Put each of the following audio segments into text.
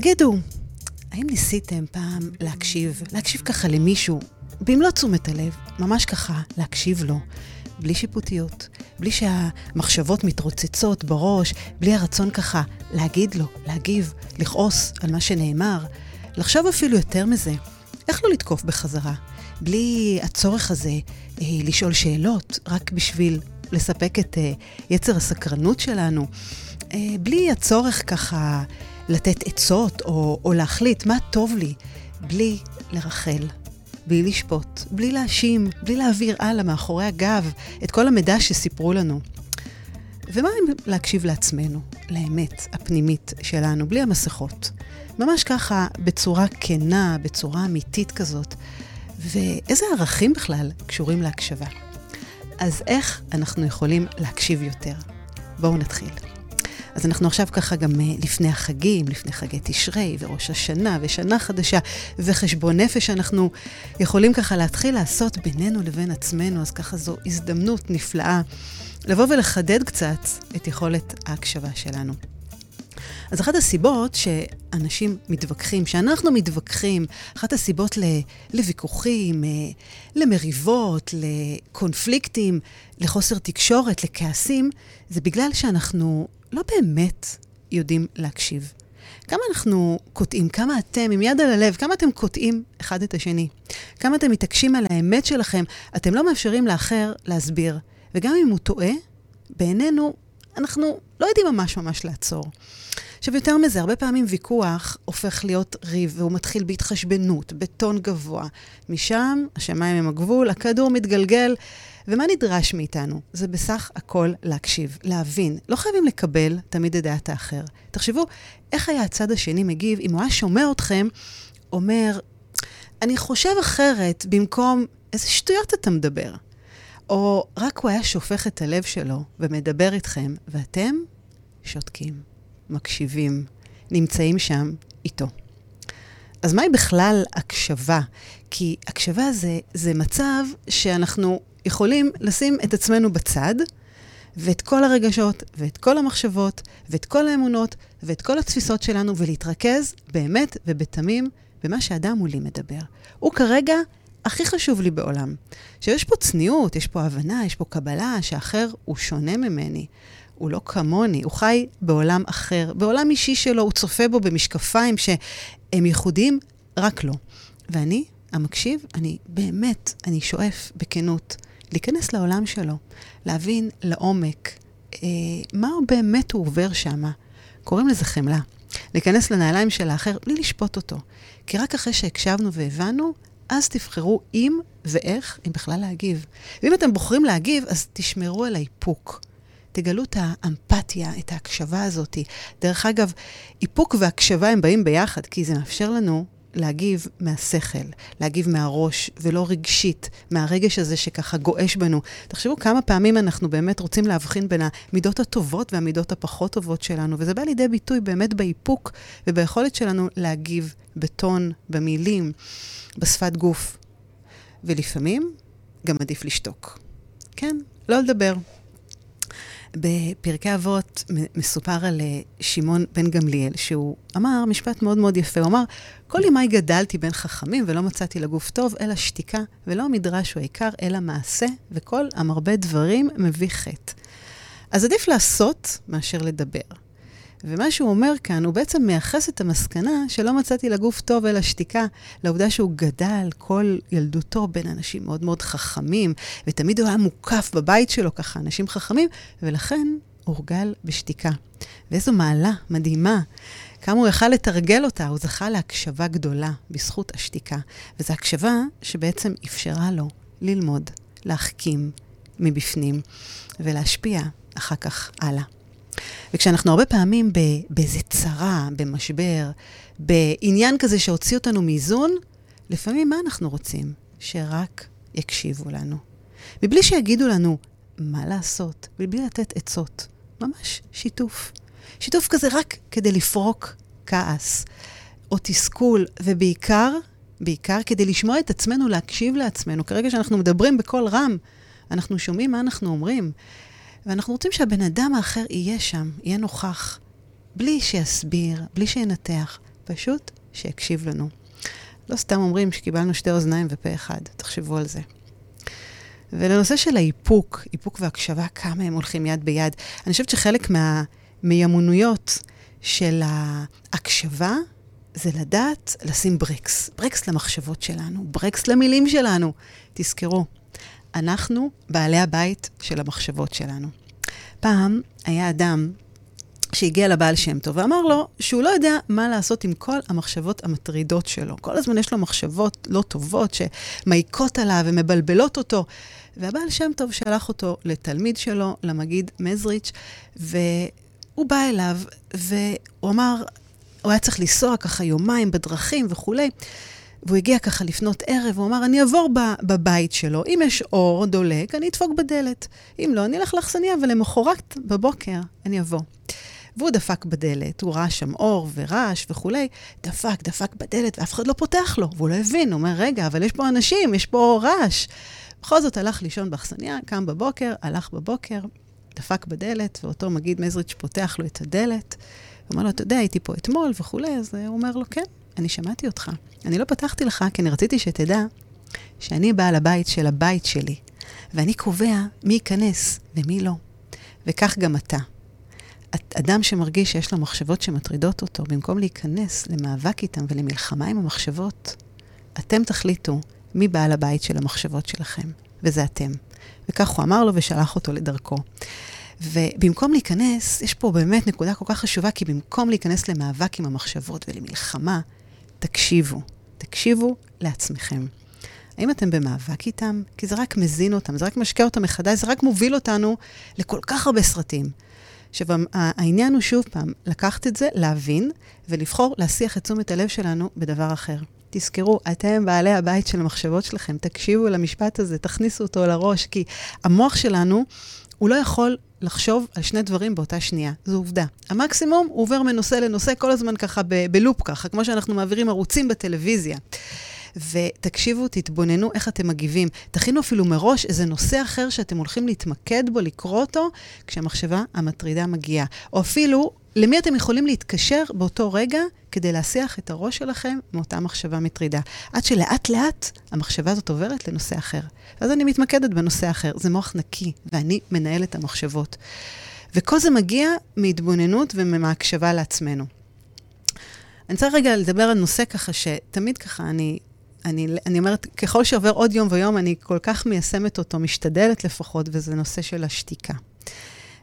תגידו, האם ניסיתם פעם להקשיב, להקשיב ככה למישהו, במלוא תשומת הלב, ממש ככה, להקשיב לו, בלי שיפוטיות, בלי שהמחשבות מתרוצצות בראש, בלי הרצון ככה להגיד לו, להגיב, לכעוס על מה שנאמר, לחשוב אפילו יותר מזה, איך לא לתקוף בחזרה, בלי הצורך הזה אה, לשאול שאלות, רק בשביל לספק את אה, יצר הסקרנות שלנו, אה, בלי הצורך ככה לתת עצות או, או להחליט מה טוב לי, בלי לרחל, בלי לשפוט, בלי להאשים, בלי להעביר הלאה מאחורי הגב את כל המידע שסיפרו לנו. ומה אם להקשיב לעצמנו, לאמת הפנימית שלנו, בלי המסכות? ממש ככה, בצורה כנה, בצורה אמיתית כזאת. ואיזה ערכים בכלל קשורים להקשבה? אז איך אנחנו יכולים להקשיב יותר? בואו נתחיל. אז אנחנו עכשיו ככה גם אה, לפני החגים, לפני חגי תשרי וראש השנה ושנה חדשה וחשבון נפש, אנחנו יכולים ככה להתחיל לעשות בינינו לבין עצמנו, אז ככה זו הזדמנות נפלאה לבוא ולחדד קצת את יכולת ההקשבה שלנו. אז אחת הסיבות שאנשים מתווכחים, שאנחנו מתווכחים, אחת הסיבות לוויכוחים, אה, למריבות, לקונפליקטים, לחוסר תקשורת, לכעסים, זה בגלל שאנחנו לא באמת יודעים להקשיב. כמה אנחנו קוטעים, כמה אתם, עם יד על הלב, כמה אתם קוטעים אחד את השני? כמה אתם מתעקשים על האמת שלכם? אתם לא מאפשרים לאחר להסביר. וגם אם הוא טועה, בעינינו, אנחנו לא יודעים ממש ממש לעצור. עכשיו, יותר מזה, הרבה פעמים ויכוח הופך להיות ריב, והוא מתחיל בהתחשבנות, בטון גבוה. משם, השמיים הם הגבול, הכדור מתגלגל, ומה נדרש מאיתנו? זה בסך הכל להקשיב, להבין. לא חייבים לקבל תמיד את דעת האחר. תחשבו, איך היה הצד השני מגיב אם הוא היה שומע אתכם אומר, אני חושב אחרת במקום, איזה שטויות אתה מדבר. או רק הוא היה שופך את הלב שלו ומדבר איתכם, ואתם שותקים, מקשיבים, נמצאים שם איתו. אז מהי בכלל הקשבה? כי הקשבה זה, זה מצב שאנחנו יכולים לשים את עצמנו בצד, ואת כל הרגשות, ואת כל המחשבות, ואת כל האמונות, ואת כל התפיסות שלנו, ולהתרכז באמת ובתמים במה שאדם מולי מדבר. הוא כרגע הכי חשוב לי בעולם. שיש פה צניעות, יש פה הבנה, יש פה קבלה, שאחר הוא שונה ממני. הוא לא כמוני, הוא חי בעולם אחר, בעולם אישי שלו, הוא צופה בו במשקפיים שהם ייחודיים רק לו. ואני, המקשיב, אני באמת, אני שואף בכנות להיכנס לעולם שלו, להבין לעומק אה, מה באמת הוא עובר שם. קוראים לזה חמלה. להיכנס לנעליים של האחר בלי לשפוט אותו. כי רק אחרי שהקשבנו והבנו, אז תבחרו אם ואיך, אם בכלל להגיב. ואם אתם בוחרים להגיב, אז תשמרו על האיפוק. תגלו את האמפתיה, את ההקשבה הזאת. דרך אגב, איפוק והקשבה הם באים ביחד, כי זה מאפשר לנו להגיב מהשכל, להגיב מהראש, ולא רגשית, מהרגש הזה שככה גועש בנו. תחשבו כמה פעמים אנחנו באמת רוצים להבחין בין המידות הטובות והמידות הפחות טובות שלנו, וזה בא לידי ביטוי באמת באיפוק וביכולת שלנו להגיב בטון, במילים, בשפת גוף. ולפעמים גם עדיף לשתוק. כן, לא לדבר. בפרקי אבות מסופר על אה, שמעון בן גמליאל, שהוא אמר משפט מאוד מאוד יפה. הוא אמר, כל ימיי גדלתי בין חכמים ולא מצאתי לגוף טוב, אלא שתיקה, ולא המדרש הוא העיקר, אלא מעשה, וכל המרבה דברים מביא חטא. אז עדיף לעשות מאשר לדבר. ומה שהוא אומר כאן, הוא בעצם מייחס את המסקנה שלא מצאתי לגוף טוב אלא שתיקה, לעובדה שהוא גדל כל ילדותו בין אנשים מאוד מאוד חכמים, ותמיד הוא היה מוקף בבית שלו ככה, אנשים חכמים, ולכן הורגל בשתיקה. ואיזו מעלה מדהימה. כמה הוא יכל לתרגל אותה, הוא זכה להקשבה גדולה בזכות השתיקה. וזו הקשבה שבעצם אפשרה לו ללמוד, להחכים מבפנים ולהשפיע אחר כך הלאה. וכשאנחנו הרבה פעמים באיזה צרה, במשבר, בעניין כזה שהוציא אותנו מאיזון, לפעמים מה אנחנו רוצים? שרק יקשיבו לנו. מבלי שיגידו לנו מה לעשות, מבלי לתת עצות. ממש שיתוף. שיתוף כזה רק כדי לפרוק כעס או תסכול, ובעיקר, בעיקר כדי לשמוע את עצמנו, להקשיב לעצמנו. כרגע שאנחנו מדברים בקול רם, אנחנו שומעים מה אנחנו אומרים. ואנחנו רוצים שהבן אדם האחר יהיה שם, יהיה נוכח, בלי שיסביר, בלי שינתח, פשוט שיקשיב לנו. לא סתם אומרים שקיבלנו שתי אוזניים ופה אחד, תחשבו על זה. ולנושא של האיפוק, איפוק והקשבה, כמה הם הולכים יד ביד. אני חושבת שחלק מהמיומנויות של ההקשבה זה לדעת לשים ברקס. ברקס למחשבות שלנו, ברקס למילים שלנו. תזכרו, אנחנו בעלי הבית של המחשבות שלנו. פעם היה אדם שהגיע לבעל שם טוב ואמר לו שהוא לא יודע מה לעשות עם כל המחשבות המטרידות שלו. כל הזמן יש לו מחשבות לא טובות שמעיקות עליו ומבלבלות אותו. והבעל שם טוב שלח אותו לתלמיד שלו, למגיד מזריץ', והוא בא אליו, והוא אמר, הוא היה צריך לנסוע ככה יומיים בדרכים וכולי. והוא הגיע ככה לפנות ערב, הוא אמר, אני אעבור בבית שלו, אם יש אור דולק, אני אדפוק בדלת. אם לא, אני אלך לאכסניה, ולמחרת בבוקר אני אבוא. והוא דפק בדלת, הוא ראה שם אור ורעש וכולי, דפק, דפק בדלת, ואף אחד לא פותח לו, והוא לא הבין, הוא אומר, רגע, אבל יש פה אנשים, יש פה רעש. בכל זאת הלך לישון באכסניה, קם בבוקר, הלך בבוקר, דפק בדלת, ואותו מגיד מזריץ' פותח לו את הדלת. הוא אומר לו, אתה יודע, הייתי פה אתמול וכולי, אז הוא אומר לו, כן, אני שמעתי אותך. אני לא פתחתי לך, כי אני רציתי שתדע שאני בעל הבית של הבית שלי, ואני קובע מי ייכנס ומי לא. וכך גם אתה. אדם שמרגיש שיש לו מחשבות שמטרידות אותו, במקום להיכנס למאבק איתם ולמלחמה עם המחשבות, אתם תחליטו מי בעל הבית של המחשבות שלכם, וזה אתם. וכך הוא אמר לו ושלח אותו לדרכו. ובמקום להיכנס, יש פה באמת נקודה כל כך חשובה, כי במקום להיכנס למאבק עם המחשבות ולמלחמה, תקשיבו. תקשיבו לעצמכם. האם אתם במאבק איתם? כי זה רק מזין אותם, זה רק משקע אותם מחדש, זה רק מוביל אותנו לכל כך הרבה סרטים. עכשיו, העניין הוא שוב פעם, לקחת את זה, להבין, ולבחור להסיח את תשומת הלב שלנו בדבר אחר. תזכרו, אתם בעלי הבית של המחשבות שלכם, תקשיבו למשפט הזה, תכניסו אותו לראש, כי המוח שלנו, הוא לא יכול לחשוב על שני דברים באותה שנייה. זו עובדה. המקסימום, עובר מנושא לנושא כל הזמן ככה בלופ ככה, כמו שאנחנו מעבירים ערוצים בטלוויזיה. ותקשיבו, תתבוננו איך אתם מגיבים. תכינו אפילו מראש איזה נושא אחר שאתם הולכים להתמקד בו, לקרוא אותו, כשהמחשבה המטרידה מגיעה. או אפילו, למי אתם יכולים להתקשר באותו רגע כדי להסיח את הראש שלכם מאותה מחשבה מטרידה. עד שלאט לאט המחשבה הזאת עוברת לנושא אחר. ואז אני מתמקדת בנושא אחר. זה מוח נקי, ואני מנהלת המחשבות. וכל זה מגיע מהתבוננות ומהקשבה לעצמנו. אני רוצה רגע לדבר על נושא ככה, שתמיד ככה אני אני, אני אומרת, ככל שעובר עוד יום ויום, אני כל כך מיישמת אותו, משתדלת לפחות, וזה נושא של השתיקה.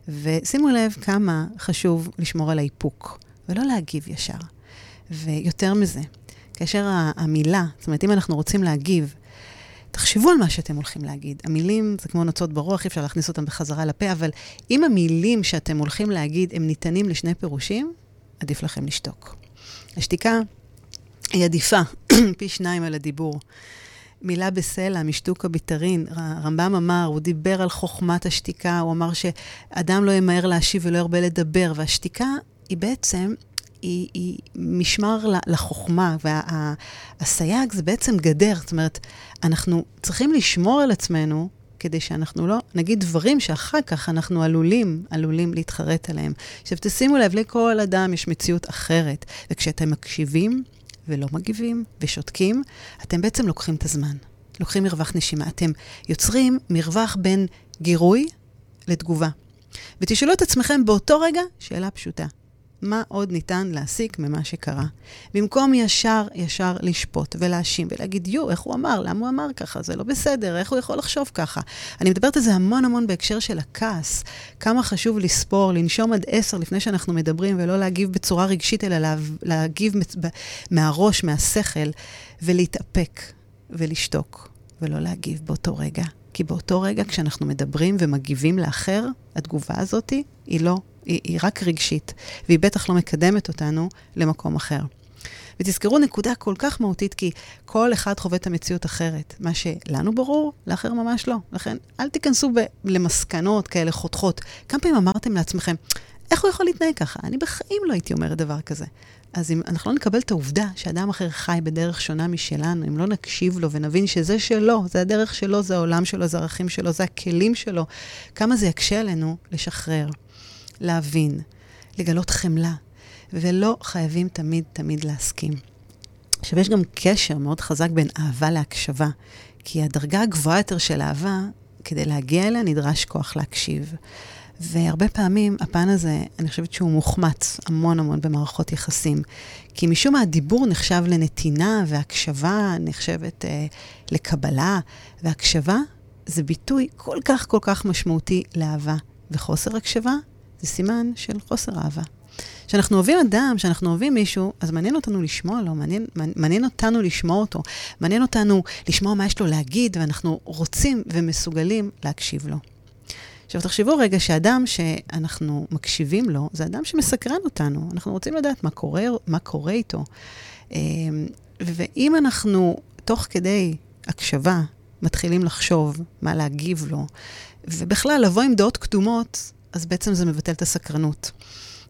ושימו לב כמה חשוב לשמור על האיפוק, ולא להגיב ישר. ויותר מזה, כאשר המילה, זאת אומרת, אם אנחנו רוצים להגיב, תחשבו על מה שאתם הולכים להגיד. המילים זה כמו נוצות ברוח, אי אפשר להכניס אותם בחזרה לפה, אבל אם המילים שאתם הולכים להגיד הם ניתנים לשני פירושים, עדיף לכם לשתוק. השתיקה היא עדיפה פי שניים על הדיבור. מילה בסלע, משתוקה ביתרין. הרמב"ם אמר, הוא דיבר על חוכמת השתיקה, הוא אמר שאדם לא ימהר להשיב ולא ירבה לדבר, והשתיקה היא בעצם, היא, היא משמר לחוכמה, והסייג זה בעצם גדר. זאת אומרת, אנחנו צריכים לשמור על עצמנו כדי שאנחנו לא נגיד דברים שאחר כך אנחנו עלולים, עלולים להתחרט עליהם. עכשיו, תשימו לב, לכל אדם יש מציאות אחרת, וכשאתם מקשיבים, ולא מגיבים ושותקים, אתם בעצם לוקחים את הזמן. לוקחים מרווח נשימה. אתם יוצרים מרווח בין גירוי לתגובה. ותשאלו את עצמכם באותו רגע שאלה פשוטה. מה עוד ניתן להסיק ממה שקרה. במקום ישר, ישר לשפוט ולהאשים ולהגיד, יו, איך הוא אמר? למה הוא אמר ככה? זה לא בסדר, איך הוא יכול לחשוב ככה? אני מדברת על זה המון המון בהקשר של הכעס. כמה חשוב לספור, לנשום עד עשר לפני שאנחנו מדברים, ולא להגיב בצורה רגשית, אלא לה, להגיב מהראש, מהשכל, ולהתאפק ולשתוק, ולא להגיב באותו רגע. כי באותו רגע, כשאנחנו מדברים ומגיבים לאחר, התגובה הזאת היא לא היא, היא רק רגשית, והיא בטח לא מקדמת אותנו למקום אחר. ותזכרו נקודה כל כך מהותית, כי כל אחד חווה את המציאות אחרת. מה שלנו ברור, לאחר ממש לא. לכן, אל תיכנסו ב- למסקנות כאלה חותכות. כמה פעמים אמרתם לעצמכם, איך הוא יכול להתנהג ככה? אני בחיים לא הייתי אומרת דבר כזה. אז אם אנחנו לא נקבל את העובדה שאדם אחר חי בדרך שונה משלנו, אם לא נקשיב לו ונבין שזה שלו, זה הדרך שלו, זה העולם שלו, זה הערכים שלו, זה הכלים שלו, כמה זה יקשה עלינו לשחרר. להבין, לגלות חמלה, ולא חייבים תמיד תמיד להסכים. עכשיו, יש גם קשר מאוד חזק בין אהבה להקשבה, כי הדרגה הגבוהה יותר של אהבה, כדי להגיע אליה נדרש כוח להקשיב. והרבה פעמים הפן הזה, אני חושבת שהוא מוחמץ המון המון במערכות יחסים. כי משום מה הדיבור נחשב לנתינה, והקשבה נחשבת אה, לקבלה, והקשבה זה ביטוי כל כך כל כך משמעותי לאהבה. וחוסר הקשבה זה סימן של חוסר אהבה. כשאנחנו אוהבים אדם, כשאנחנו אוהבים מישהו, אז מעניין אותנו לשמוע לו, מעניין, מעניין אותנו לשמוע אותו, מעניין אותנו לשמוע מה יש לו להגיד, ואנחנו רוצים ומסוגלים להקשיב לו. עכשיו, תחשבו רגע שאדם שאנחנו מקשיבים לו, זה אדם שמסקרן אותנו. אנחנו רוצים לדעת מה קורה, מה קורה איתו. אמ, ואם אנחנו, תוך כדי הקשבה, מתחילים לחשוב מה להגיב לו, ובכלל, לבוא עם דעות קדומות, אז בעצם זה מבטל את הסקרנות.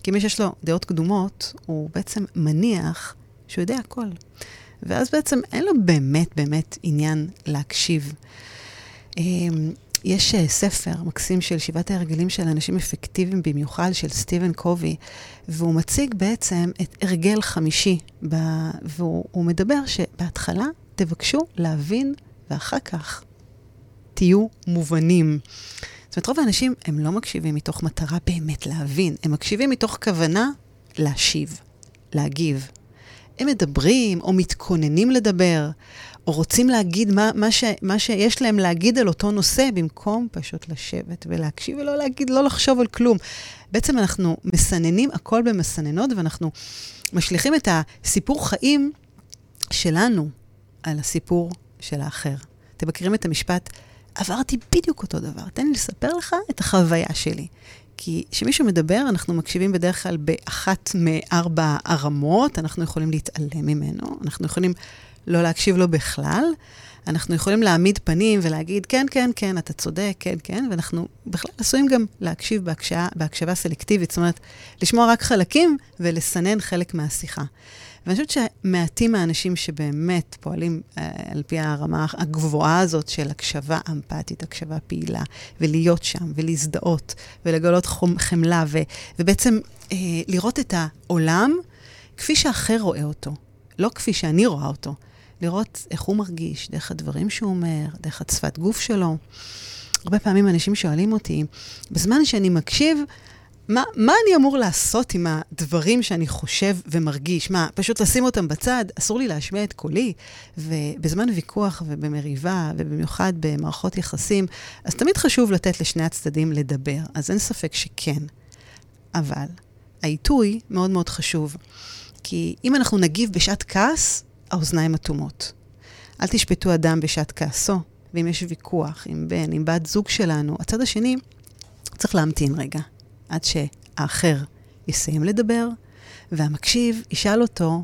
כי מי שיש לו דעות קדומות, הוא בעצם מניח שהוא יודע הכל. ואז בעצם אין לו באמת באמת עניין להקשיב. אמ, יש אה, ספר מקסים של שבעת ההרגלים של אנשים אפקטיביים במיוחד, של סטיבן קובי, והוא מציג בעצם את הרגל חמישי, ב... והוא מדבר שבהתחלה תבקשו להבין, ואחר כך תהיו מובנים. זאת אומרת, רוב האנשים, הם לא מקשיבים מתוך מטרה באמת להבין, הם מקשיבים מתוך כוונה להשיב, להגיב. הם מדברים או מתכוננים לדבר, או רוצים להגיד מה, מה, ש, מה שיש להם להגיד על אותו נושא, במקום פשוט לשבת ולהקשיב ולא להגיד, לא לחשוב על כלום. בעצם אנחנו מסננים הכל במסננות, ואנחנו משליכים את הסיפור חיים שלנו על הסיפור של האחר. אתם מכירים את המשפט, עברתי בדיוק אותו דבר. תן לי לספר לך את החוויה שלי. כי כשמישהו מדבר, אנחנו מקשיבים בדרך כלל באחת מארבע הרמות, אנחנו יכולים להתעלם ממנו, אנחנו יכולים לא להקשיב לו בכלל. אנחנו יכולים להעמיד פנים ולהגיד, כן, כן, כן, אתה צודק, כן, כן, ואנחנו בכלל עשויים גם להקשיב בהקשבה, בהקשבה סלקטיבית, זאת אומרת, לשמוע רק חלקים ולסנן חלק מהשיחה. ואני חושבת שמעטים מהאנשים שבאמת פועלים אה, על פי הרמה הגבוהה הזאת של הקשבה אמפתית, הקשבה פעילה, ולהיות שם, ולהזדהות, ולגלות חום, חמלה, ו, ובעצם אה, לראות את העולם כפי שאחר רואה אותו, לא כפי שאני רואה אותו. לראות איך הוא מרגיש, דרך הדברים שהוא אומר, דרך השפת גוף שלו. הרבה פעמים אנשים שואלים אותי, בזמן שאני מקשיב, מה, מה אני אמור לעשות עם הדברים שאני חושב ומרגיש? מה, פשוט לשים אותם בצד? אסור לי להשמיע את קולי? ובזמן ויכוח ובמריבה, ובמיוחד במערכות יחסים, אז תמיד חשוב לתת לשני הצדדים לדבר. אז אין ספק שכן. אבל העיתוי מאוד מאוד חשוב. כי אם אנחנו נגיב בשעת כעס, האוזניים אטומות. אל תשפטו אדם בשעת כעסו, ואם יש ויכוח עם בן, עם בת זוג שלנו, הצד השני צריך להמתין רגע, עד שהאחר יסיים לדבר, והמקשיב ישאל אותו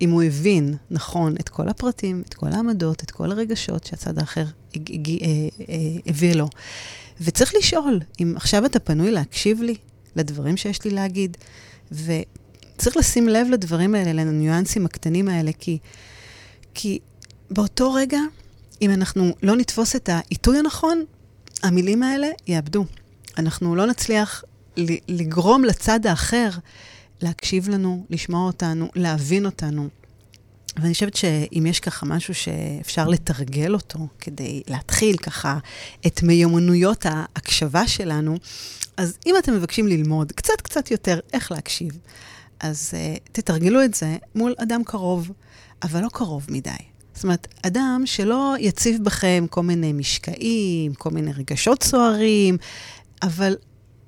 אם הוא הבין נכון את כל הפרטים, את כל העמדות, את כל הרגשות שהצד האחר אה, אה, הביא לו. וצריך לשאול, אם עכשיו אתה פנוי להקשיב לי, לדברים שיש לי להגיד, וצריך לשים לב לדברים האלה, לניואנסים הקטנים האלה, כי כי באותו רגע, אם אנחנו לא נתפוס את העיתוי הנכון, המילים האלה יאבדו. אנחנו לא נצליח לגרום לצד האחר להקשיב לנו, לשמוע אותנו, להבין אותנו. ואני חושבת שאם יש ככה משהו שאפשר לתרגל אותו כדי להתחיל ככה את מיומנויות ההקשבה שלנו, אז אם אתם מבקשים ללמוד קצת קצת יותר איך להקשיב, אז uh, תתרגלו את זה מול אדם קרוב. אבל לא קרוב מדי. זאת אומרת, אדם שלא יציב בכם כל מיני משקעים, כל מיני רגשות סוערים, אבל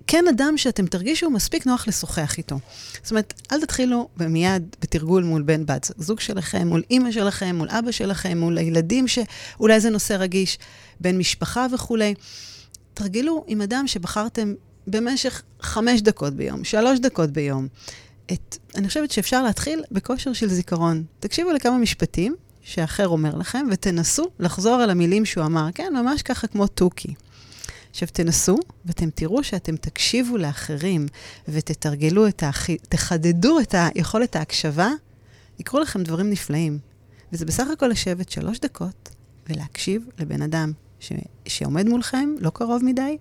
כן אדם שאתם תרגישו מספיק נוח לשוחח איתו. זאת אומרת, אל תתחילו מיד בתרגול מול בן בת זוג שלכם, מול אימא שלכם, מול אבא שלכם, מול הילדים שאולי זה נושא רגיש, בן משפחה וכולי. תרגלו עם אדם שבחרתם במשך חמש דקות ביום, שלוש דקות ביום. את, אני חושבת שאפשר להתחיל בכושר של זיכרון. תקשיבו לכמה משפטים שאחר אומר לכם, ותנסו לחזור על המילים שהוא אמר. כן, ממש ככה כמו תוכי. עכשיו תנסו, ואתם תראו שאתם תקשיבו לאחרים ותתרגלו את ה... תחדדו את היכולת ההקשבה, יקרו לכם דברים נפלאים. וזה בסך הכל לשבת שלוש דקות ולהקשיב לבן אדם ש... שעומד מולכם, לא קרוב מדי,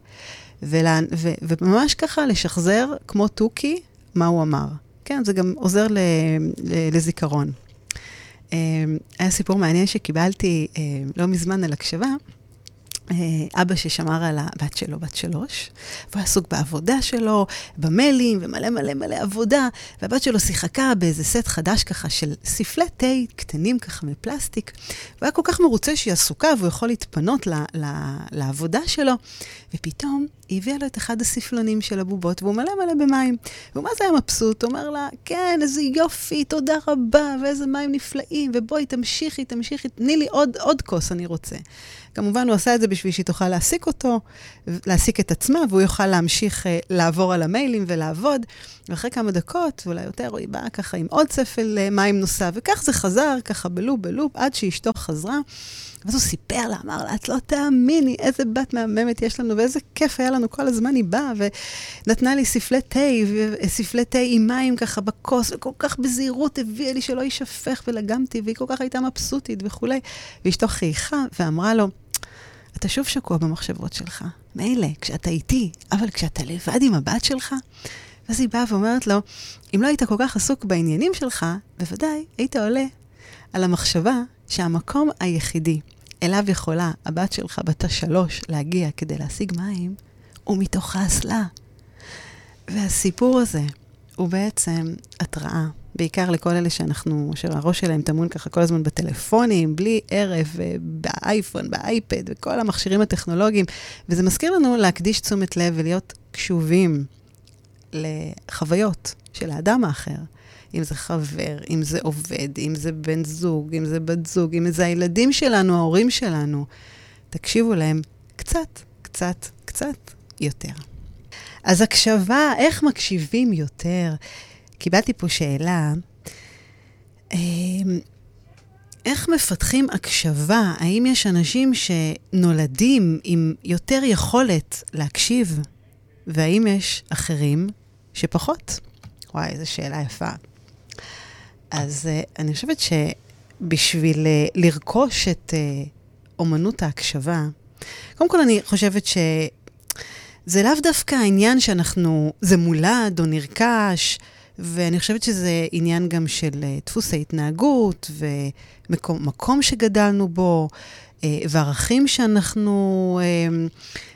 ולה... ו... וממש ככה לשחזר כמו תוכי מה הוא אמר. כן, זה גם עוזר ל, ל, לזיכרון. אה, היה סיפור מעניין שקיבלתי אה, לא מזמן על הקשבה. אה, אבא ששמר על הבת שלו, בת שלוש, והוא עסוק בעבודה שלו, במיילים, ומלא מלא מלא עבודה, והבת שלו שיחקה באיזה סט חדש ככה של ספלי תה קטנים ככה מפלסטיק, והוא היה כל כך מרוצה שהיא עסוקה והוא יכול להתפנות ל, ל, לעבודה שלו, ופתאום היא הביאה לו את אחד הספלונים של הבובות, והוא מלא מלא במים. והוא מה זה היה מבסוט? הוא אומר לה, כן, איזה יופי, תודה רבה, ואיזה מים נפלאים, ובואי, תמשיכי, תמשיכי, תני לי עוד, עוד כוס, אני רוצה. כמובן, הוא עשה את זה בשביל שהיא תוכל להעסיק אותו, להעסיק את עצמה, והוא יוכל להמשיך uh, לעבור על המיילים ולעבוד. ואחרי כמה דקות, אולי יותר, היא באה ככה עם עוד ספל uh, מים נוסף, וכך זה חזר, ככה בלופ בלופ, עד שאשתו חזרה. ואז הוא סיפר לה, אמר לה, את לא תאמיני איזה בת מהממת יש לנו, ואיזה כיף היה לנו כל הזמן, היא באה ונתנה לי ספלי תה, ספלי תה עם מים ככה בכוס, וכל כך בזהירות הביאה לי שלא יישפך ולגמתי, והיא כל כך הייתה מבסוטית וכולי. ואשתו חייכה ואמרה לו, אתה שוב שקוע במחשבות שלך. מילא, כשאתה איתי, אבל כשאתה לבד עם הבת שלך? ואז היא באה ואומרת לו, אם לא היית כל כך עסוק בעניינים שלך, בוודאי היית עולה על המחשבה שהמקום היחידי אליו יכולה הבת שלך, בת השלוש, להגיע כדי להשיג מים, הוא מתוך האסלה. והסיפור הזה הוא בעצם התראה בעיקר לכל אלה שאנחנו, שהראש שלהם טמון ככה כל הזמן בטלפונים, בלי ערב, באייפון, באייפד, וכל המכשירים הטכנולוגיים. וזה מזכיר לנו להקדיש תשומת לב ולהיות קשובים לחוויות של האדם האחר. אם זה חבר, אם זה עובד, אם זה בן זוג, אם זה בת זוג, אם זה הילדים שלנו, ההורים שלנו. תקשיבו להם קצת, קצת, קצת יותר. אז הקשבה, איך מקשיבים יותר? קיבלתי פה שאלה, אמ, איך מפתחים הקשבה? האם יש אנשים שנולדים עם יותר יכולת להקשיב, והאם יש אחרים שפחות? וואי, איזו שאלה יפה. אז uh, אני חושבת שבשביל uh, לרכוש את uh, אומנות ההקשבה, קודם כל אני חושבת שזה לאו דווקא העניין שאנחנו, זה מולד או נרכש, ואני חושבת שזה עניין גם של uh, דפוס ההתנהגות ומקום שגדלנו בו, uh, וערכים שאנחנו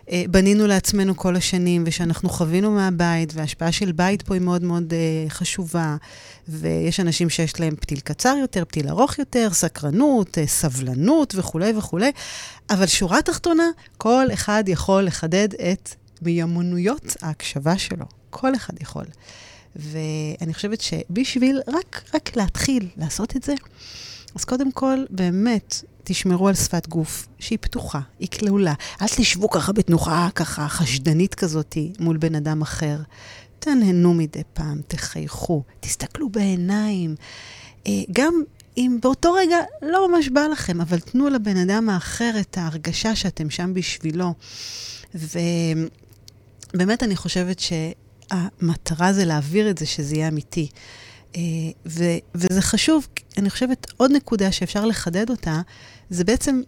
uh, בנינו לעצמנו כל השנים ושאנחנו חווינו מהבית, וההשפעה של בית פה היא מאוד מאוד חשובה. ויש אנשים שיש להם פתיל קצר יותר, פתיל ארוך יותר, סקרנות, סבלנות וכולי וכולי. אבל שורה תחתונה, כל אחד יכול לחדד את מיומנויות ההקשבה שלו. כל אחד יכול. ואני חושבת שבשביל רק, רק להתחיל לעשות את זה, אז קודם כל, באמת, תשמרו על שפת גוף שהיא פתוחה, היא כלולה. אל תשבו ככה בתנוחה ככה חשדנית כזאת מול בן אדם אחר. תנהנו מדי פעם, תחייכו, תסתכלו בעיניים. אה, גם אם באותו רגע לא ממש בא לכם, אבל תנו לבן אדם האחר את ההרגשה שאתם שם בשבילו. ובאמת, אני חושבת ש... המטרה זה להעביר את זה, שזה יהיה אמיתי. Uh, ו- וזה חשוב, אני חושבת, עוד נקודה שאפשר לחדד אותה, זה בעצם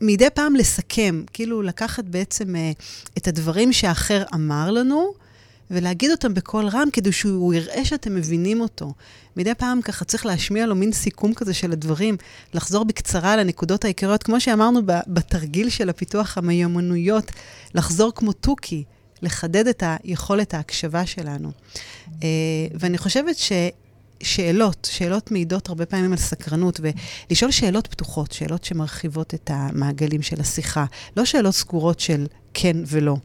מדי פעם לסכם, כאילו לקחת בעצם uh, את הדברים שהאחר אמר לנו, ולהגיד אותם בקול רם, כדי שהוא יראה שאתם מבינים אותו. מדי פעם ככה צריך להשמיע לו מין סיכום כזה של הדברים, לחזור בקצרה לנקודות העיקריות, כמו שאמרנו בתרגיל של הפיתוח המיומנויות, לחזור כמו תוכי. לחדד את היכולת ההקשבה שלנו. אה, ואני חושבת ש... שאלות, שאלות מעידות הרבה פעמים על סקרנות, ולשאול שאלות פתוחות, שאלות שמרחיבות את המעגלים של השיחה, לא שאלות סגורות של כן ולא.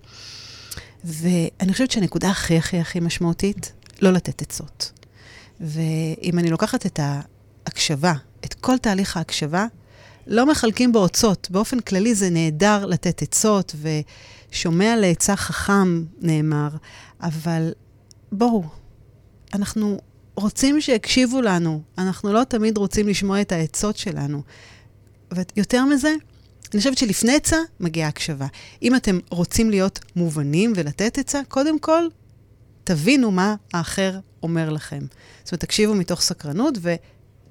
ואני חושבת שהנקודה הכי הכי הכי משמעותית, לא לתת עצות. ואם אני לוקחת את ההקשבה, את כל תהליך ההקשבה, לא מחלקים בו עצות. באופן כללי זה נהדר לתת עצות, ושומע לעצה חכם, נאמר, אבל בואו, אנחנו רוצים שיקשיבו לנו, אנחנו לא תמיד רוצים לשמוע את העצות שלנו. ויותר מזה, אני חושבת שלפני עצה מגיעה הקשבה. אם אתם רוצים להיות מובנים ולתת עצה, קודם כל, תבינו מה האחר אומר לכם. זאת אומרת, תקשיבו מתוך סקרנות, ו...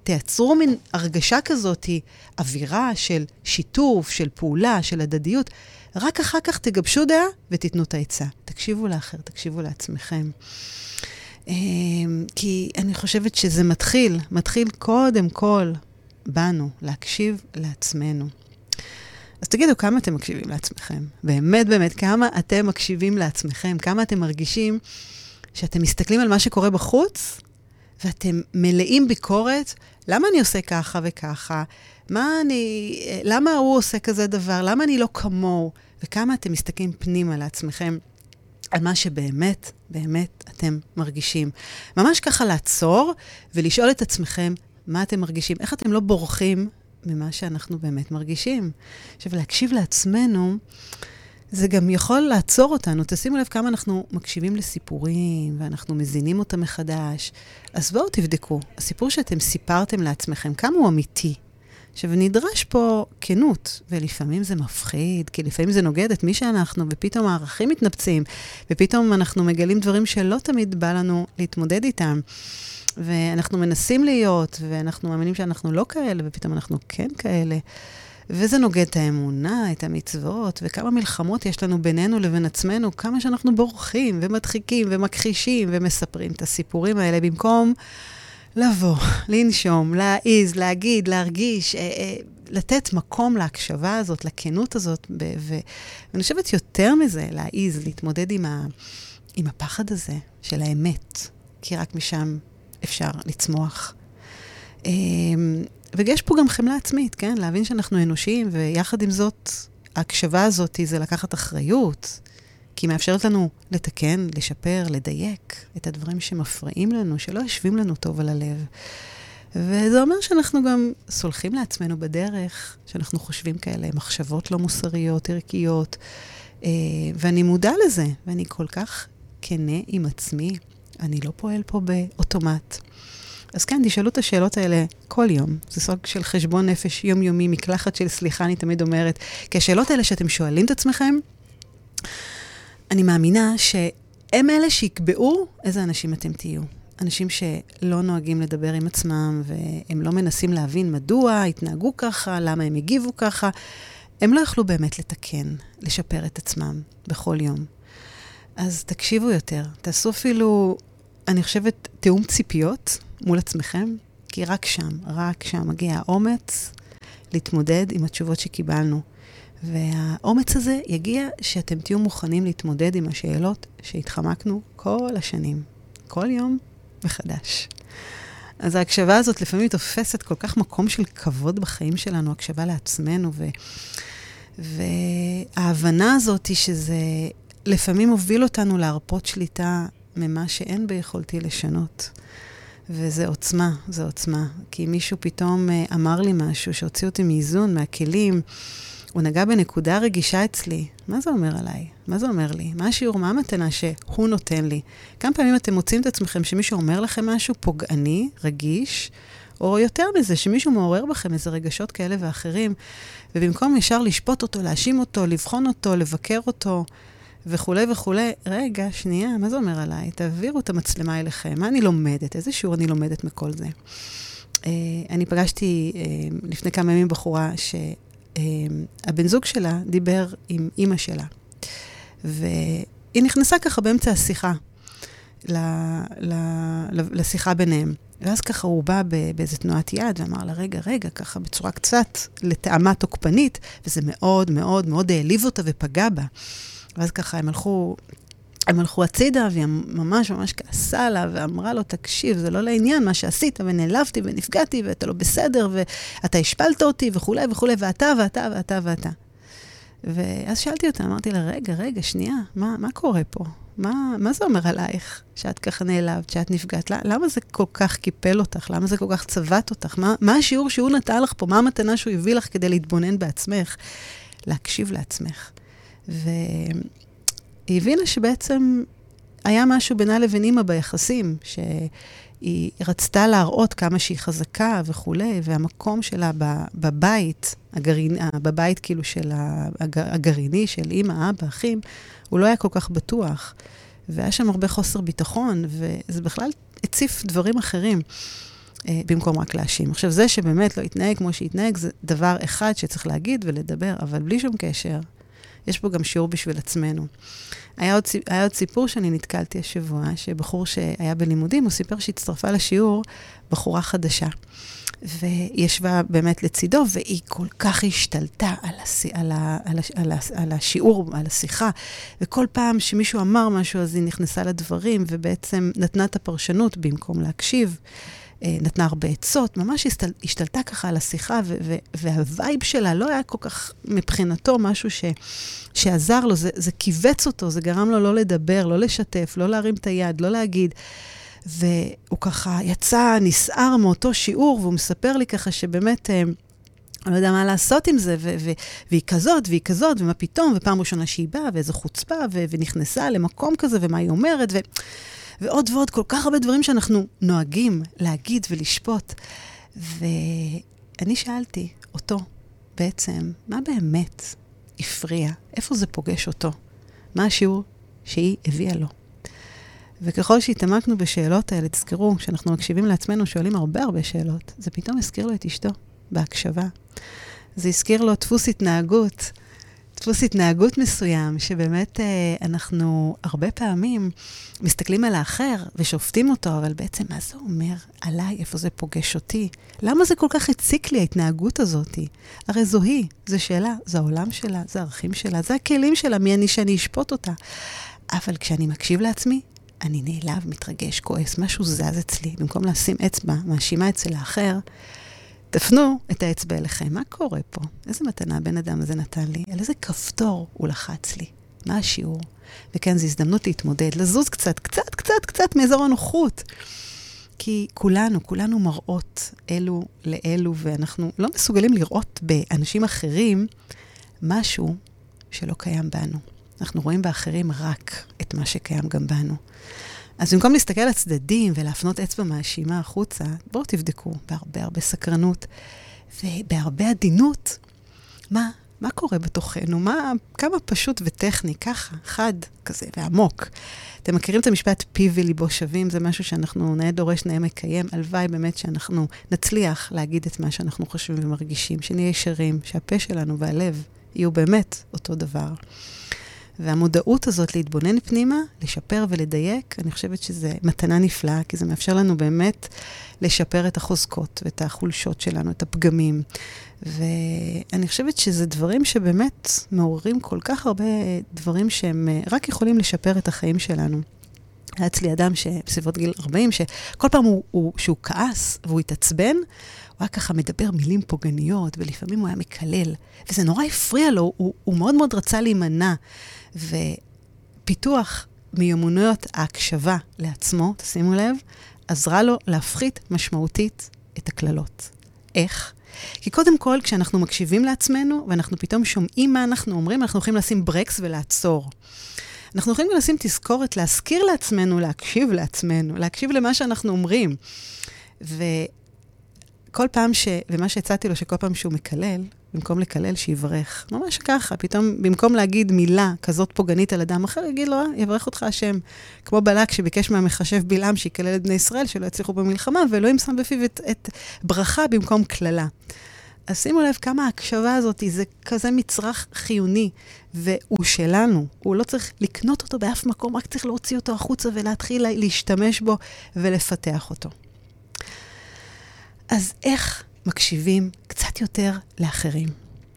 תייצרו מין הרגשה כזאת, אווירה של שיתוף, של פעולה, של הדדיות. רק אחר כך תגבשו דעה ותיתנו את העצה. תקשיבו לאחר, תקשיבו לעצמכם. כי אני חושבת שזה מתחיל, מתחיל קודם כל בנו, להקשיב לעצמנו. אז תגידו, כמה אתם מקשיבים לעצמכם? באמת, באמת, כמה אתם מקשיבים לעצמכם? כמה אתם מרגישים שאתם מסתכלים על מה שקורה בחוץ, ואתם מלאים ביקורת, למה אני עושה ככה וככה? מה אני, למה הוא עושה כזה דבר? למה אני לא כמוהו? וכמה אתם מסתכלים פנימה לעצמכם על מה שבאמת, באמת אתם מרגישים. ממש ככה לעצור ולשאול את עצמכם מה אתם מרגישים, איך אתם לא בורחים ממה שאנחנו באמת מרגישים. עכשיו, להקשיב לעצמנו, זה גם יכול לעצור אותנו. תשימו לב כמה אנחנו מקשיבים לסיפורים, ואנחנו מזינים אותם מחדש. אז בואו תבדקו, הסיפור שאתם סיפרתם לעצמכם, כמה הוא אמיתי? עכשיו, נדרש פה כנות, ולפעמים זה מפחיד, כי לפעמים זה נוגד את מי שאנחנו, ופתאום הערכים מתנפצים, ופתאום אנחנו מגלים דברים שלא תמיד בא לנו להתמודד איתם. ואנחנו מנסים להיות, ואנחנו מאמינים שאנחנו לא כאלה, ופתאום אנחנו כן כאלה. וזה נוגד את האמונה, את המצוות, וכמה מלחמות יש לנו בינינו לבין עצמנו, כמה שאנחנו בורחים ומדחיקים ומכחישים ומספרים את הסיפורים האלה, במקום לבוא, לנשום, להעיז, להגיד, להרגיש, אה, אה, לתת מקום להקשבה הזאת, לכנות הזאת, ואני חושבת יותר מזה, להעיז, להתמודד עם, ה, עם הפחד הזה של האמת, כי רק משם אפשר לצמוח. אמ, ויש פה גם חמלה עצמית, כן? להבין שאנחנו אנושיים, ויחד עם זאת, ההקשבה הזאת זה לקחת אחריות, כי היא מאפשרת לנו לתקן, לשפר, לדייק את הדברים שמפריעים לנו, שלא יושבים לנו טוב על הלב. וזה אומר שאנחנו גם סולחים לעצמנו בדרך, שאנחנו חושבים כאלה מחשבות לא מוסריות, ערכיות, אה, ואני מודע לזה, ואני כל כך כנה עם עצמי. אני לא פועל פה באוטומט. אז כן, תשאלו את השאלות האלה כל יום. זה סוג של חשבון נפש יומיומי, מקלחת של סליחה, אני תמיד אומרת. כי השאלות האלה שאתם שואלים את עצמכם, אני מאמינה שהם אלה שיקבעו איזה אנשים אתם תהיו. אנשים שלא נוהגים לדבר עם עצמם, והם לא מנסים להבין מדוע התנהגו ככה, למה הם הגיבו ככה. הם לא יכלו באמת לתקן, לשפר את עצמם בכל יום. אז תקשיבו יותר, תעשו אפילו, אני חושבת, תיאום ציפיות מול עצמכם, כי רק שם, רק שם מגיע האומץ להתמודד עם התשובות שקיבלנו. והאומץ הזה יגיע שאתם תהיו מוכנים להתמודד עם השאלות שהתחמקנו כל השנים, כל יום מחדש. אז ההקשבה הזאת לפעמים תופסת כל כך מקום של כבוד בחיים שלנו, הקשבה לעצמנו, ו... וההבנה הזאת היא שזה לפעמים הוביל אותנו להרפות שליטה ממה שאין ביכולתי לשנות. וזה עוצמה, זה עוצמה. כי מישהו פתאום אה, אמר לי משהו שהוציא אותי מאיזון, מהכלים, הוא נגע בנקודה רגישה אצלי. מה זה אומר עליי? מה זה אומר לי? מה השיעור, מה המתנה שהוא נותן לי? כמה פעמים אתם מוצאים את עצמכם שמישהו אומר לכם משהו פוגעני, רגיש, או יותר מזה, שמישהו מעורר בכם איזה רגשות כאלה ואחרים, ובמקום ישר לשפוט אותו, להאשים אותו, לבחון אותו, לבקר אותו, וכולי וכולי. רגע, שנייה, מה זה אומר עליי? תעבירו את המצלמה אליכם. מה אני לומדת? איזה שיעור אני לומדת מכל זה? Uh, אני פגשתי uh, לפני כמה ימים בחורה שהבן uh, זוג שלה דיבר עם אימא שלה, והיא נכנסה ככה באמצע השיחה, ל, ל, ל, לשיחה ביניהם. ואז ככה הוא בא באיזה תנועת יד ואמר לה, רגע, רגע, ככה בצורה קצת לטעמה תוקפנית, וזה מאוד מאוד מאוד העליב אותה ופגע בה. ואז ככה הם הלכו, הם הלכו הצידה, והיא ממש ממש כעסה לה, ואמרה לו, תקשיב, זה לא לעניין מה שעשית, ונעלבתי ונפגעתי, ואתה לא בסדר, ואתה השפלת אותי, וכולי וכולי, ואתה ואתה ואתה ואתה. ואז שאלתי אותה, אמרתי לה, רגע, רגע, שנייה, מה, מה קורה פה? מה, מה זה אומר עלייך, שאת ככה נעלבת, שאת נפגעת? למה זה כל כך קיפל אותך? למה זה כל כך צבט אותך? מה, מה השיעור שהוא נתן לך פה? מה המתנה שהוא הביא לך כדי להתבונן בעצמך? להקשיב לעצמך. והיא הבינה שבעצם היה משהו בינה לבין אימא ביחסים, שהיא רצתה להראות כמה שהיא חזקה וכולי, והמקום שלה בבית, הגרעין, בבית כאילו של הגרעיני, של אימא, אבא, אחים, הוא לא היה כל כך בטוח. והיה שם הרבה חוסר ביטחון, וזה בכלל הציף דברים אחרים. אה, במקום רק להאשים. עכשיו, זה שבאמת לא התנהג כמו שהתנהג, זה דבר אחד שצריך להגיד ולדבר, אבל בלי שום קשר יש פה גם שיעור בשביל עצמנו. היה עוד, היה עוד סיפור שאני נתקלתי השבוע, שבחור שהיה בלימודים, הוא סיפר שהצטרפה לשיעור בחורה חדשה. והיא ישבה באמת לצידו, והיא כל כך השתלטה על, הש... על, ה... על, הש... על, ה... על השיעור, על השיחה, וכל פעם שמישהו אמר משהו, אז היא נכנסה לדברים, ובעצם נתנה את הפרשנות במקום להקשיב. אה, נתנה הרבה עצות, ממש השתל... השתלטה ככה על השיחה, ו... ו... והווייב שלה לא היה כל כך מבחינתו משהו ש... שעזר לו, זה, זה כיווץ אותו, זה גרם לו לא לדבר, לא לשתף, לא להרים את היד, לא להגיד. והוא ככה יצא נסער מאותו שיעור, והוא מספר לי ככה שבאמת... אה, אני לא יודע מה לעשות עם זה, ו- ו- והיא כזאת, והיא כזאת, ומה פתאום, ופעם ראשונה שהיא באה, ואיזו חוצפה, ו- ונכנסה למקום כזה, ומה היא אומרת, ו- ועוד ועוד, כל כך הרבה דברים שאנחנו נוהגים להגיד ולשפוט. ואני שאלתי אותו, בעצם, מה באמת הפריע? איפה זה פוגש אותו? מה השיעור שהיא הביאה לו? וככל שהתעמקנו בשאלות האלה, תזכרו, כשאנחנו מקשיבים לעצמנו, שואלים הרבה הרבה שאלות, זה פתאום הזכיר לו את אשתו, בהקשבה. זה הזכיר לו דפוס התנהגות, דפוס התנהגות מסוים, שבאמת אה, אנחנו הרבה פעמים מסתכלים על האחר ושופטים אותו, אבל בעצם מה זה אומר עליי, איפה זה פוגש אותי? למה זה כל כך הציק לי, ההתנהגות הזאת? הרי זו היא, זו שאלה, זה העולם שלה, זה הערכים שלה, זה הכלים שלה, מי אני שאני אשפוט אותה. אבל כשאני מקשיב לעצמי, אני נעלב, מתרגש, כועס, משהו זז אצלי. במקום לשים אצבע מאשימה אצל האחר, תפנו את האצבע אליכם. מה קורה פה? איזה מתנה הבן אדם הזה נתן לי? על איזה כפתור הוא לחץ לי? מה השיעור? וכן, זו הזדמנות להתמודד, לזוז קצת, קצת, קצת, קצת מאזור הנוחות. כי כולנו, כולנו מראות אלו לאלו, ואנחנו לא מסוגלים לראות באנשים אחרים משהו שלא קיים בנו. אנחנו רואים באחרים רק את מה שקיים גם בנו. אז במקום להסתכל על הצדדים ולהפנות אצבע מאשימה החוצה, בואו תבדקו בהרבה הרבה סקרנות ובהרבה עדינות מה, מה קורה בתוכנו, מה, כמה פשוט וטכני, ככה, חד כזה ועמוק. אתם מכירים את המשפט פיו וליבו שווים? זה משהו שאנחנו נאה דורש, נאה מקיים. הלוואי באמת שאנחנו נצליח להגיד את מה שאנחנו חושבים ומרגישים, שנהיה ישרים, שהפה שלנו והלב יהיו באמת אותו דבר. והמודעות הזאת להתבונן פנימה, לשפר ולדייק, אני חושבת שזה מתנה נפלאה, כי זה מאפשר לנו באמת לשפר את החוזקות ואת החולשות שלנו, את הפגמים. ואני חושבת שזה דברים שבאמת מעוררים כל כך הרבה דברים שהם אה, רק יכולים לשפר את החיים שלנו. היה אצלי אדם בסביבות גיל 40, שכל פעם הוא, הוא, שהוא כעס והוא התעצבן, הוא היה ככה מדבר מילים פוגעניות, ולפעמים הוא היה מקלל, וזה נורא הפריע לו, הוא, הוא מאוד מאוד רצה להימנע. ופיתוח מיומנויות ההקשבה לעצמו, תשימו לב, עזרה לו להפחית משמעותית את הקללות. איך? כי קודם כל, כשאנחנו מקשיבים לעצמנו, ואנחנו פתאום שומעים מה אנחנו אומרים, אנחנו יכולים לשים ברקס ולעצור. אנחנו יכולים גם לשים תזכורת, להזכיר לעצמנו, להקשיב לעצמנו, להקשיב למה שאנחנו אומרים. וכל פעם ש... ומה שהצעתי לו, שכל פעם שהוא מקלל, במקום לקלל, שיברך. ממש ככה, פתאום, במקום להגיד מילה כזאת פוגענית על אדם אחר, יגיד לו, אה, יברך אותך השם. כמו בלק שביקש מהמחשב בלעם שיקלל את בני ישראל, שלא יצליחו במלחמה, ואלוהים שם בפיו את, את ברכה במקום קללה. אז שימו לב כמה ההקשבה הזאת, זה כזה מצרך חיוני, והוא שלנו. הוא לא צריך לקנות אותו באף מקום, רק צריך להוציא אותו החוצה ולהתחיל להשתמש בו ולפתח אותו. אז איך מקשיבים קצת יותר לאחרים.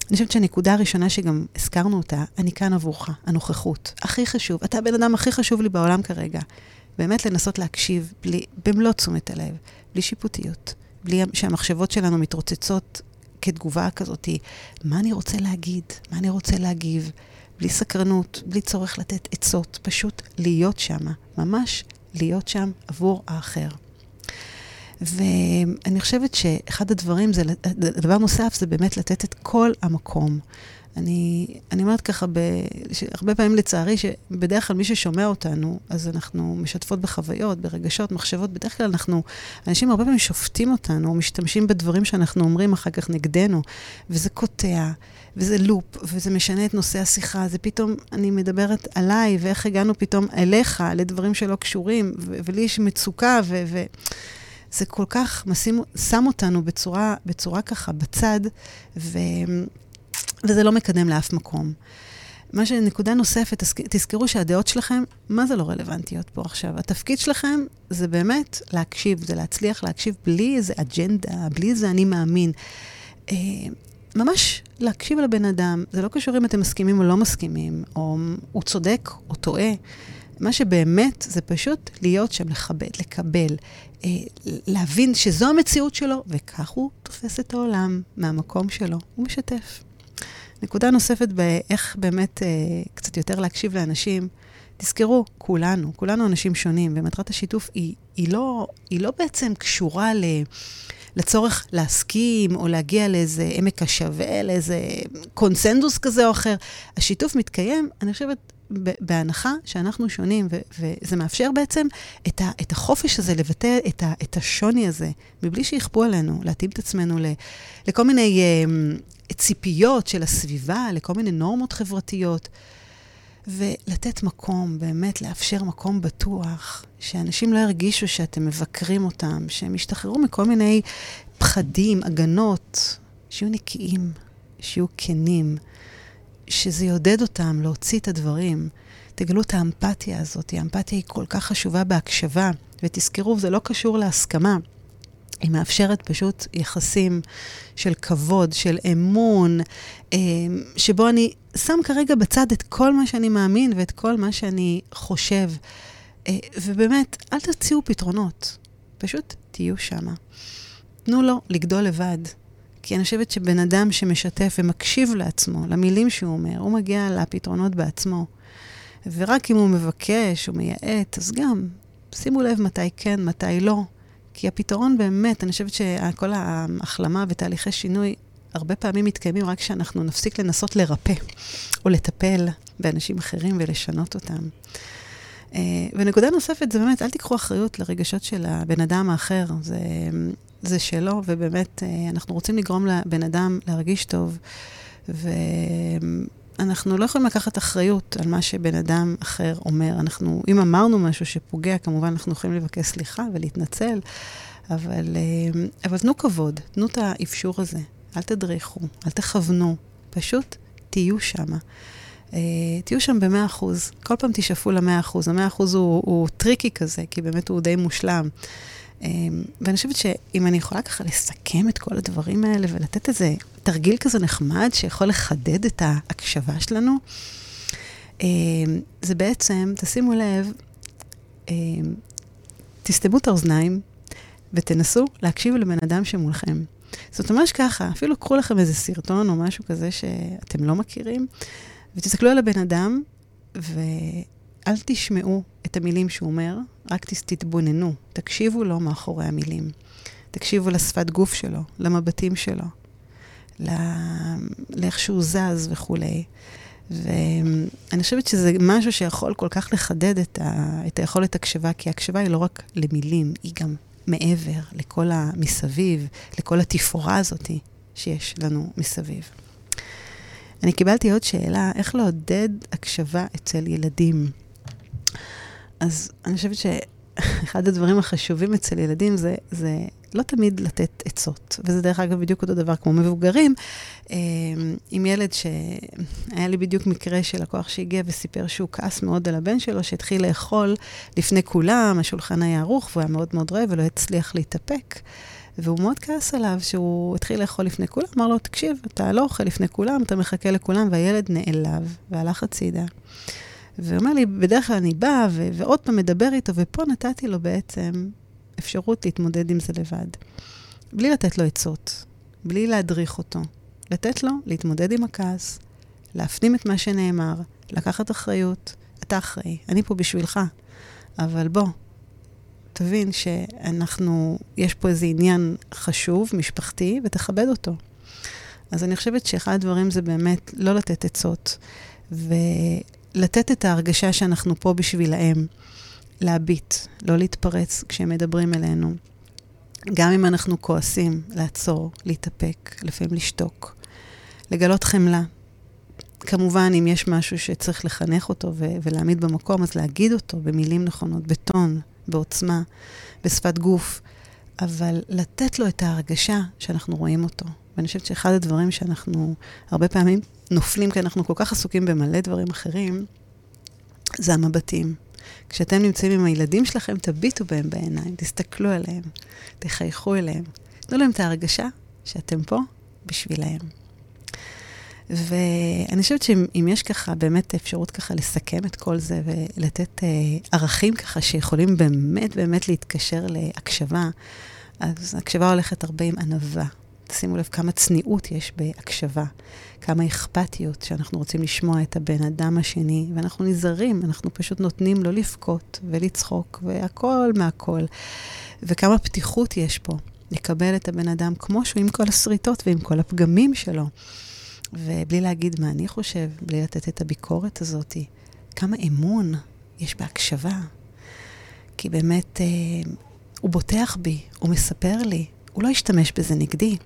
אני חושבת שהנקודה הראשונה שגם הזכרנו אותה, אני כאן עבורך, הנוכחות. הכי חשוב, אתה הבן אדם הכי חשוב לי בעולם כרגע. באמת לנסות להקשיב בלי, במלוא תשומת הלב, בלי שיפוטיות, בלי שהמחשבות שלנו מתרוצצות כתגובה כזאת, מה אני רוצה להגיד, מה אני רוצה להגיב, בלי סקרנות, בלי צורך לתת עצות, פשוט להיות שם, ממש להיות שם עבור האחר. ואני חושבת שאחד הדברים, זה, דבר נוסף, זה באמת לתת את כל המקום. אני, אני אומרת ככה, ב, הרבה פעמים לצערי, שבדרך כלל מי ששומע אותנו, אז אנחנו משתפות בחוויות, ברגשות, מחשבות. בדרך כלל אנחנו, אנשים הרבה פעמים שופטים אותנו, או משתמשים בדברים שאנחנו אומרים אחר כך נגדנו, וזה קוטע, וזה לופ, וזה משנה את נושא השיחה. זה פתאום, אני מדברת עליי, ואיך הגענו פתאום אליך, לדברים שלא קשורים, ולי יש מצוקה, ו... ו- זה כל כך משים, שם אותנו בצורה, בצורה ככה בצד, ו, וזה לא מקדם לאף מקום. מה שנקודה נוספת, תזכרו שהדעות שלכם, מה זה לא רלוונטיות פה עכשיו? התפקיד שלכם זה באמת להקשיב, זה להצליח להקשיב בלי איזה אג'נדה, בלי איזה אני מאמין. אה, ממש להקשיב לבן אדם, זה לא קשור אם אתם מסכימים או לא מסכימים, או הוא צודק או טועה. מה שבאמת זה פשוט להיות שם, לכבד, לקבל, להבין שזו המציאות שלו, וכך הוא תופס את העולם מהמקום שלו, הוא משתף. נקודה נוספת באיך באמת אה, קצת יותר להקשיב לאנשים, תזכרו, כולנו, כולנו אנשים שונים, ומטרת השיתוף היא, היא, לא, היא לא בעצם קשורה ל... לצורך להסכים או להגיע לאיזה עמק השווה, לאיזה קונסנזוס כזה או אחר. השיתוף מתקיים, אני חושבת, בהנחה שאנחנו שונים, וזה מאפשר בעצם את, ה- את החופש הזה לבטא את, ה- את השוני הזה, מבלי שיכפו עלינו, להתאים את עצמנו ל- לכל מיני uh, ציפיות של הסביבה, לכל מיני נורמות חברתיות. ולתת מקום, באמת לאפשר מקום בטוח, שאנשים לא ירגישו שאתם מבקרים אותם, שהם ישתחררו מכל מיני פחדים, הגנות, שיהיו נקיים, שיהיו כנים, שזה יעודד אותם להוציא את הדברים. תגלו את האמפתיה הזאת, האמפתיה היא כל כך חשובה בהקשבה, ותזכרו, זה לא קשור להסכמה. היא מאפשרת פשוט יחסים של כבוד, של אמון, אה, שבו אני שם כרגע בצד את כל מה שאני מאמין ואת כל מה שאני חושב. אה, ובאמת, אל תציעו פתרונות, פשוט תהיו שמה. תנו לו לגדול לבד. כי אני חושבת שבן אדם שמשתף ומקשיב לעצמו, למילים שהוא אומר, הוא מגיע לפתרונות בעצמו. ורק אם הוא מבקש או מייעט, אז גם, שימו לב מתי כן, מתי לא. כי הפתרון באמת, אני חושבת שכל ההחלמה ותהליכי שינוי הרבה פעמים מתקיימים רק כשאנחנו נפסיק לנסות לרפא או לטפל באנשים אחרים ולשנות אותם. Uh, ונקודה נוספת זה באמת, אל תיקחו אחריות לרגשות של הבן אדם האחר. זה, זה שלו, ובאמת, uh, אנחנו רוצים לגרום לבן אדם להרגיש טוב, ואנחנו לא יכולים לקחת אחריות על מה שבן אדם אחר אומר. אנחנו, אם אמרנו משהו שפוגע, כמובן אנחנו יכולים לבקש סליחה ולהתנצל, אבל, uh, אבל תנו כבוד, תנו את האפשור הזה. אל תדריכו, אל תכוונו, פשוט תהיו שמה. Uh, תהיו שם במאה אחוז. כל פעם תשאפו למאה אחוז. המאה אחוז הוא, הוא tricky כזה, כי באמת הוא די מושלם. Uh, ואני חושבת שאם אני יכולה ככה לסכם את כל הדברים האלה ולתת איזה תרגיל כזה נחמד שיכול לחדד את ההקשבה שלנו, uh, זה בעצם, תשימו לב, uh, תסתמו את האוזניים ותנסו להקשיב לבן אדם שמולכם. זאת ממש ככה, אפילו קחו לכם איזה סרטון או משהו כזה שאתם לא מכירים, ותסתכלו על הבן אדם, ואל תשמעו את המילים שהוא אומר, רק תתבוננו, תקשיבו לו מאחורי המילים. תקשיבו לשפת גוף שלו, למבטים שלו, לא... לאיך שהוא זז וכולי. ואני חושבת שזה משהו שיכול כל כך לחדד את, ה... את היכולת הקשבה, כי הקשבה היא לא רק למילים, היא גם מעבר לכל המסביב, לכל התפאורה הזאת שיש לנו מסביב. אני קיבלתי עוד שאלה, איך לעודד הקשבה אצל ילדים? אז אני חושבת שאחד הדברים החשובים אצל ילדים זה, זה לא תמיד לתת עצות. וזה דרך אגב בדיוק אותו דבר כמו מבוגרים. אה, עם ילד שהיה לי בדיוק מקרה של לקוח שהגיע וסיפר שהוא כעס מאוד על הבן שלו, שהתחיל לאכול לפני כולם, השולחן היה ערוך והוא היה מאוד מאוד רעב ולא הצליח להתאפק. והוא מאוד כעס עליו שהוא התחיל לאכול לפני כולם, אמר לו, תקשיב, אתה לא אוכל לפני כולם, אתה מחכה לכולם, והילד נעלב והלך הצידה. והוא אומר לי, בדרך כלל אני באה ו- ועוד פעם מדבר איתו, ופה נתתי לו בעצם אפשרות להתמודד עם זה לבד. בלי לתת לו עצות, בלי להדריך אותו. לתת לו להתמודד עם הכעס, להפנים את מה שנאמר, לקחת אחריות. אתה אחראי, אני פה בשבילך. אבל בוא, תבין שאנחנו, יש פה איזה עניין חשוב, משפחתי, ותכבד אותו. אז אני חושבת שאחד הדברים זה באמת לא לתת עצות, ולתת את ההרגשה שאנחנו פה בשבילהם. להביט, לא להתפרץ כשהם מדברים אלינו. גם אם אנחנו כועסים, לעצור, להתאפק, לפעמים לשתוק. לגלות חמלה. כמובן, אם יש משהו שצריך לחנך אותו ו- ולהעמיד במקום, אז להגיד אותו במילים נכונות, בטון, בעוצמה, בשפת גוף, אבל לתת לו את ההרגשה שאנחנו רואים אותו. ואני חושבת שאחד הדברים שאנחנו הרבה פעמים נופלים, כי אנחנו כל כך עסוקים במלא דברים אחרים, זה המבטים. כשאתם נמצאים עם הילדים שלכם, תביטו בהם בעיניים, תסתכלו עליהם, תחייכו אליהם. תנו להם את ההרגשה שאתם פה בשבילהם. ואני חושבת שאם יש ככה באמת אפשרות ככה לסכם את כל זה ולתת אה, ערכים ככה שיכולים באמת באמת להתקשר להקשבה, אז הקשבה הולכת הרבה עם ענווה. שימו לב כמה צניעות יש בהקשבה, כמה אכפתיות שאנחנו רוצים לשמוע את הבן אדם השני, ואנחנו נזהרים, אנחנו פשוט נותנים לו לבכות ולצחוק, והכל מהכל. וכמה פתיחות יש פה לקבל את הבן אדם כמו שהוא, עם כל השריטות ועם כל הפגמים שלו. ובלי להגיד מה אני חושב, בלי לתת את הביקורת הזאת, כמה אמון יש בהקשבה. כי באמת, אה, הוא בוטח בי, הוא מספר לי, הוא לא ישתמש בזה נגדי.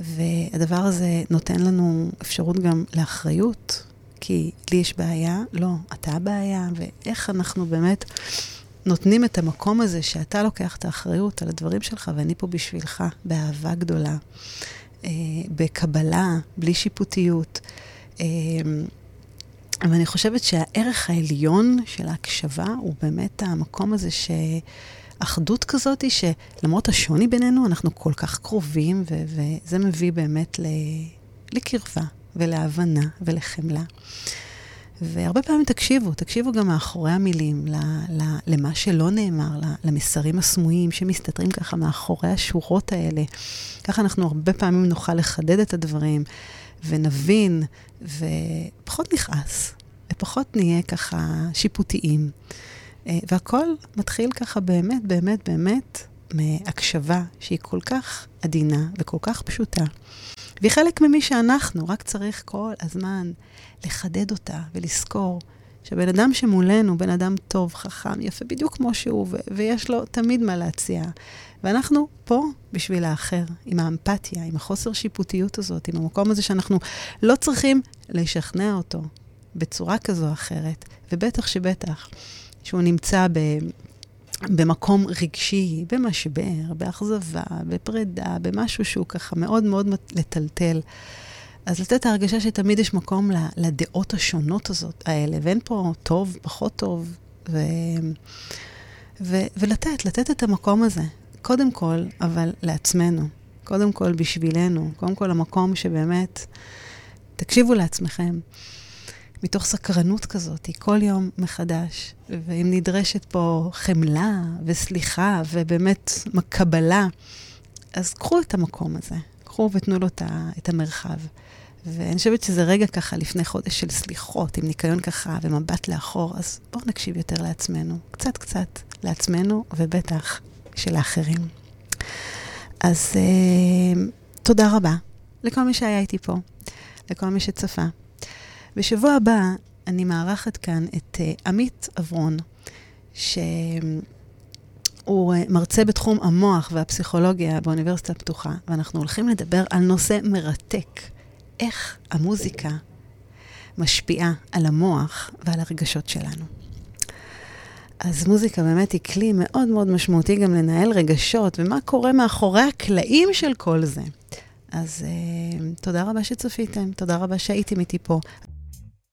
והדבר הזה נותן לנו אפשרות גם לאחריות, כי לי יש בעיה, לא, אתה הבעיה, ואיך אנחנו באמת נותנים את המקום הזה שאתה לוקח את האחריות על הדברים שלך, ואני פה בשבילך, באהבה גדולה, אה, בקבלה, בלי שיפוטיות. אה, ואני חושבת שהערך העליון של ההקשבה הוא באמת המקום הזה ש... אחדות כזאת, שלמרות השוני בינינו, אנחנו כל כך קרובים, ו- וזה מביא באמת ל- לקרבה ולהבנה ולחמלה. והרבה פעמים תקשיבו, תקשיבו גם מאחורי המילים, ל- ל- למה שלא נאמר, ל- למסרים הסמויים שמסתתרים ככה מאחורי השורות האלה. ככה אנחנו הרבה פעמים נוכל לחדד את הדברים ונבין, ופחות נכעס, ופחות נהיה ככה שיפוטיים. אה, והכל מתחיל ככה באמת, באמת, באמת מהקשבה שהיא כל כך עדינה וכל כך פשוטה. והיא חלק ממי שאנחנו, רק צריך כל הזמן לחדד אותה ולזכור שבן אדם שמולנו הוא בן אדם טוב, חכם, יפה, בדיוק כמו שהוא, ויש לו תמיד מה להציע. ואנחנו פה בשביל האחר, עם האמפתיה, עם החוסר שיפוטיות הזאת, עם המקום הזה שאנחנו לא צריכים לשכנע אותו בצורה כזו או אחרת, ובטח שבטח שהוא נמצא ב... במקום רגשי, במשבר, באכזבה, בפרידה, במשהו שהוא ככה מאוד מאוד לטלטל. אז לתת את ההרגשה שתמיד יש מקום לדעות השונות הזאת, האלה, ואין פה טוב, פחות טוב, ו... ו... ולתת, לתת את המקום הזה. קודם כל, אבל לעצמנו. קודם כל בשבילנו. קודם כל המקום שבאמת, תקשיבו לעצמכם. מתוך סקרנות כזאת, כל יום מחדש. ואם נדרשת פה חמלה וסליחה ובאמת קבלה, אז קחו את המקום הזה, קחו ותנו לו את המרחב. ואני חושבת שזה רגע ככה לפני חודש של סליחות, עם ניקיון ככה ומבט לאחור, אז בואו נקשיב יותר לעצמנו, קצת קצת לעצמנו, ובטח של האחרים. אז אה, תודה רבה לכל מי שהיה איתי פה, לכל מי שצפה. בשבוע הבא אני מארחת כאן את uh, עמית אברון, שהוא uh, מרצה בתחום המוח והפסיכולוגיה באוניברסיטה הפתוחה, ואנחנו הולכים לדבר על נושא מרתק, איך המוזיקה משפיעה על המוח ועל הרגשות שלנו. אז מוזיקה באמת היא כלי מאוד מאוד משמעותי גם לנהל רגשות, ומה קורה מאחורי הקלעים של כל זה. אז uh, תודה רבה שצפיתם, תודה רבה שהייתם איתי פה.